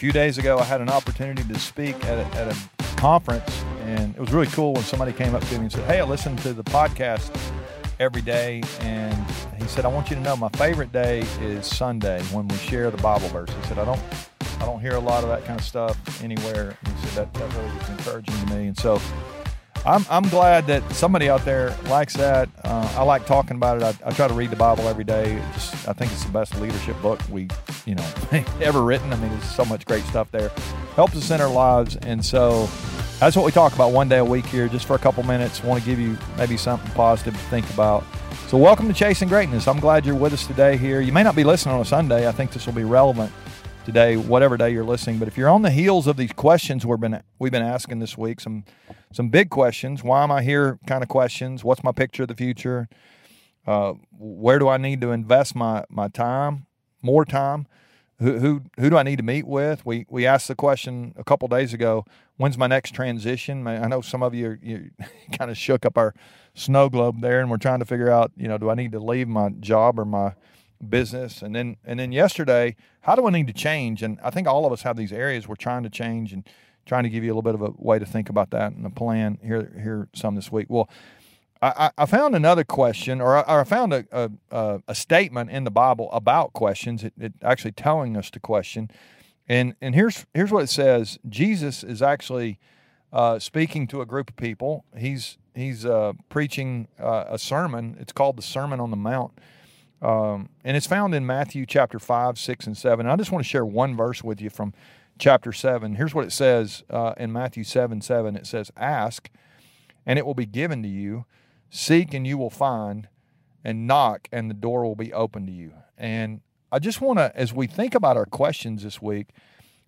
few days ago, I had an opportunity to speak at a, at a conference, and it was really cool when somebody came up to me and said, "Hey, I listen to the podcast every day," and he said, "I want you to know my favorite day is Sunday when we share the Bible verse." He said, "I don't, I don't hear a lot of that kind of stuff anywhere." He said that that really was encouraging to me, and so. I'm, I'm glad that somebody out there likes that. Uh, I like talking about it. I, I, try to read the Bible every day. Just, I think it's the best leadership book we, you know, ever written. I mean, there's so much great stuff there. Helps us in our lives, and so that's what we talk about one day a week here, just for a couple minutes. Want to give you maybe something positive to think about. So, welcome to Chasing Greatness. I'm glad you're with us today here. You may not be listening on a Sunday. I think this will be relevant today, whatever day you're listening. But if you're on the heels of these questions we've been we've been asking this week, some some big questions. Why am I here? Kind of questions. What's my picture of the future? Uh, where do I need to invest my my time? More time. Who, who who do I need to meet with? We we asked the question a couple days ago. When's my next transition? I know some of you you kind of shook up our snow globe there, and we're trying to figure out. You know, do I need to leave my job or my business and then and then yesterday how do i need to change and i think all of us have these areas we're trying to change and trying to give you a little bit of a way to think about that and a plan here here some this week well i, I found another question or i, I found a, a, a, statement in the bible about questions it, it actually telling us to question and and here's here's what it says jesus is actually uh, speaking to a group of people he's he's uh, preaching uh, a sermon it's called the sermon on the mount um, and it's found in Matthew chapter 5, 6, and 7. And I just want to share one verse with you from chapter 7. Here's what it says uh, in Matthew 7 7. It says, Ask, and it will be given to you. Seek, and you will find. And knock, and the door will be open to you. And I just want to, as we think about our questions this week,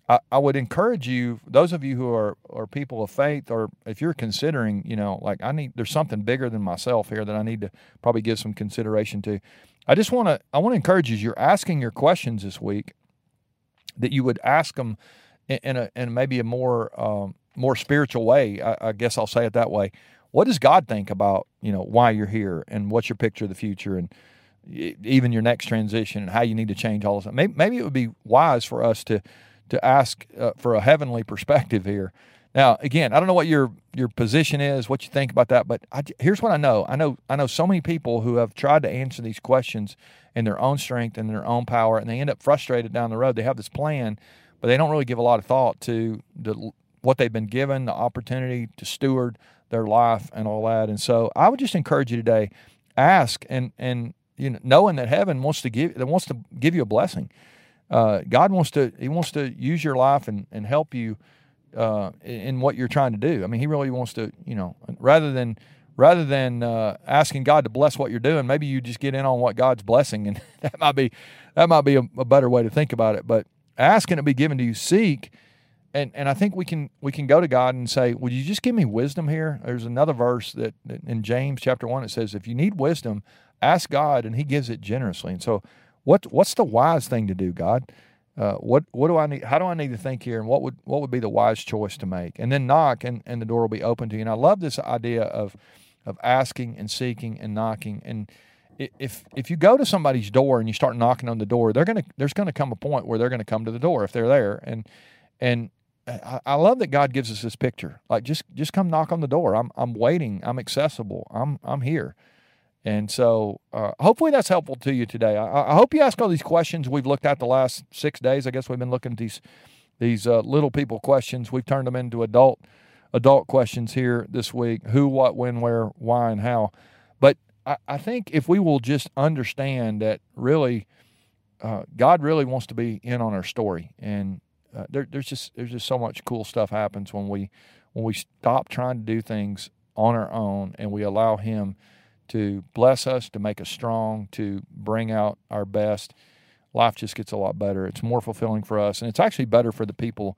I, I, would encourage you, those of you who are, are people of faith, or if you're considering, you know, like I need, there's something bigger than myself here that I need to probably give some consideration to. I just want to I want to encourage you as you're asking your questions this week that you would ask them in, in a in maybe a more um, more spiritual way. I, I, guess I'll say it that way. What does God think about you know why you're here and what's your picture of the future and even your next transition and how you need to change all of that. Maybe, maybe it would be wise for us to to ask uh, for a heavenly perspective here now, again, I don't know what your your position is, what you think about that, but I, here's what I know. I know I know so many people who have tried to answer these questions in their own strength and their own power, and they end up frustrated down the road. They have this plan, but they don't really give a lot of thought to the, what they've been given, the opportunity to steward their life and all that. And so, I would just encourage you today: ask and and you know, knowing that heaven wants to give that wants to give you a blessing. Uh, God wants to He wants to use your life and and help you uh, in what you're trying to do. I mean, he really wants to, you know, rather than rather than uh, asking God to bless what you're doing, maybe you just get in on what God's blessing, and that might be that might be a, a better way to think about it. But asking it be given to you, seek, and and I think we can we can go to God and say, "Would you just give me wisdom here?" There's another verse that, in James chapter one it says, "If you need wisdom, ask God, and He gives it generously." And so, what what's the wise thing to do, God? Uh, what what do I need? How do I need to think here, and what would what would be the wise choice to make? And then knock, and, and the door will be open to you. And I love this idea of of asking and seeking and knocking. And if if you go to somebody's door and you start knocking on the door, they're gonna there's gonna come a point where they're gonna come to the door if they're there. And and I, love that God gives us this picture. Like just just come knock on the door. I'm I'm waiting. I'm accessible. I'm I'm here. And so, uh, hopefully, that's helpful to you today. I, I, hope you ask all these questions we've looked at the last six days. I guess we've been looking at these these uh, little people questions. We've turned them into adult adult questions here this week: who, what, when, where, why, and how. But I, I think if we will just understand that, really, uh, God really wants to be in on our story, and uh, there, there's just there's just so much cool stuff happens when we when we stop trying to do things on our own and we allow Him to bless us, to make us strong, to bring out our best, life just gets a lot better. It's more fulfilling for us, and it's actually better for the people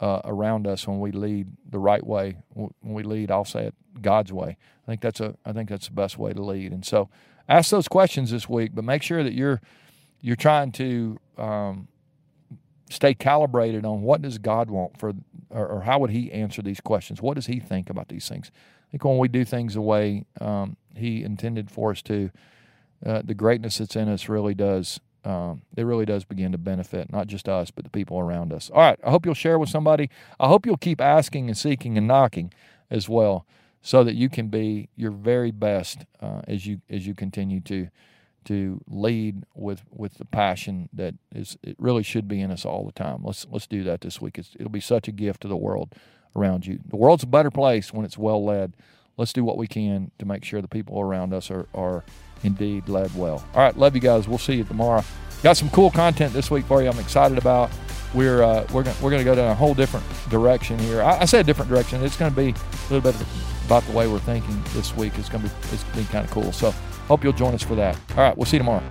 uh, around us when we lead the right way. When we lead, I'll say it God's way. I think that's a I think that's the best way to lead. And so, ask those questions this week, but make sure that you're you're trying to um, stay calibrated on what does God want for, or, or, how would He answer these questions? What does He think about these things? I think when we do things the way um, he intended for us to, uh, the greatness that's in us really does um, it really does begin to benefit not just us, but the people around us. All right. I hope you'll share with somebody. I hope you'll keep asking and seeking and knocking as well, so that you can be your very best uh, as you as you continue to to lead with with the passion that is it really should be in us all the time. Let's let's do that this week. It's, it'll be such a gift to the world around you. The world's a better place when it's well led. Let's do what we can to make sure the people around us are are indeed led well. All right, love you guys. We'll see you tomorrow. Got some cool content this week for you. I'm excited about. We're uh, we're gonna, we're going to go down a whole different direction here. I, I a different direction. It's going to be a little bit about the way we're thinking this week. It's going to be it's going to be kind of cool. So hope you'll join us for that. All right, we'll see you tomorrow.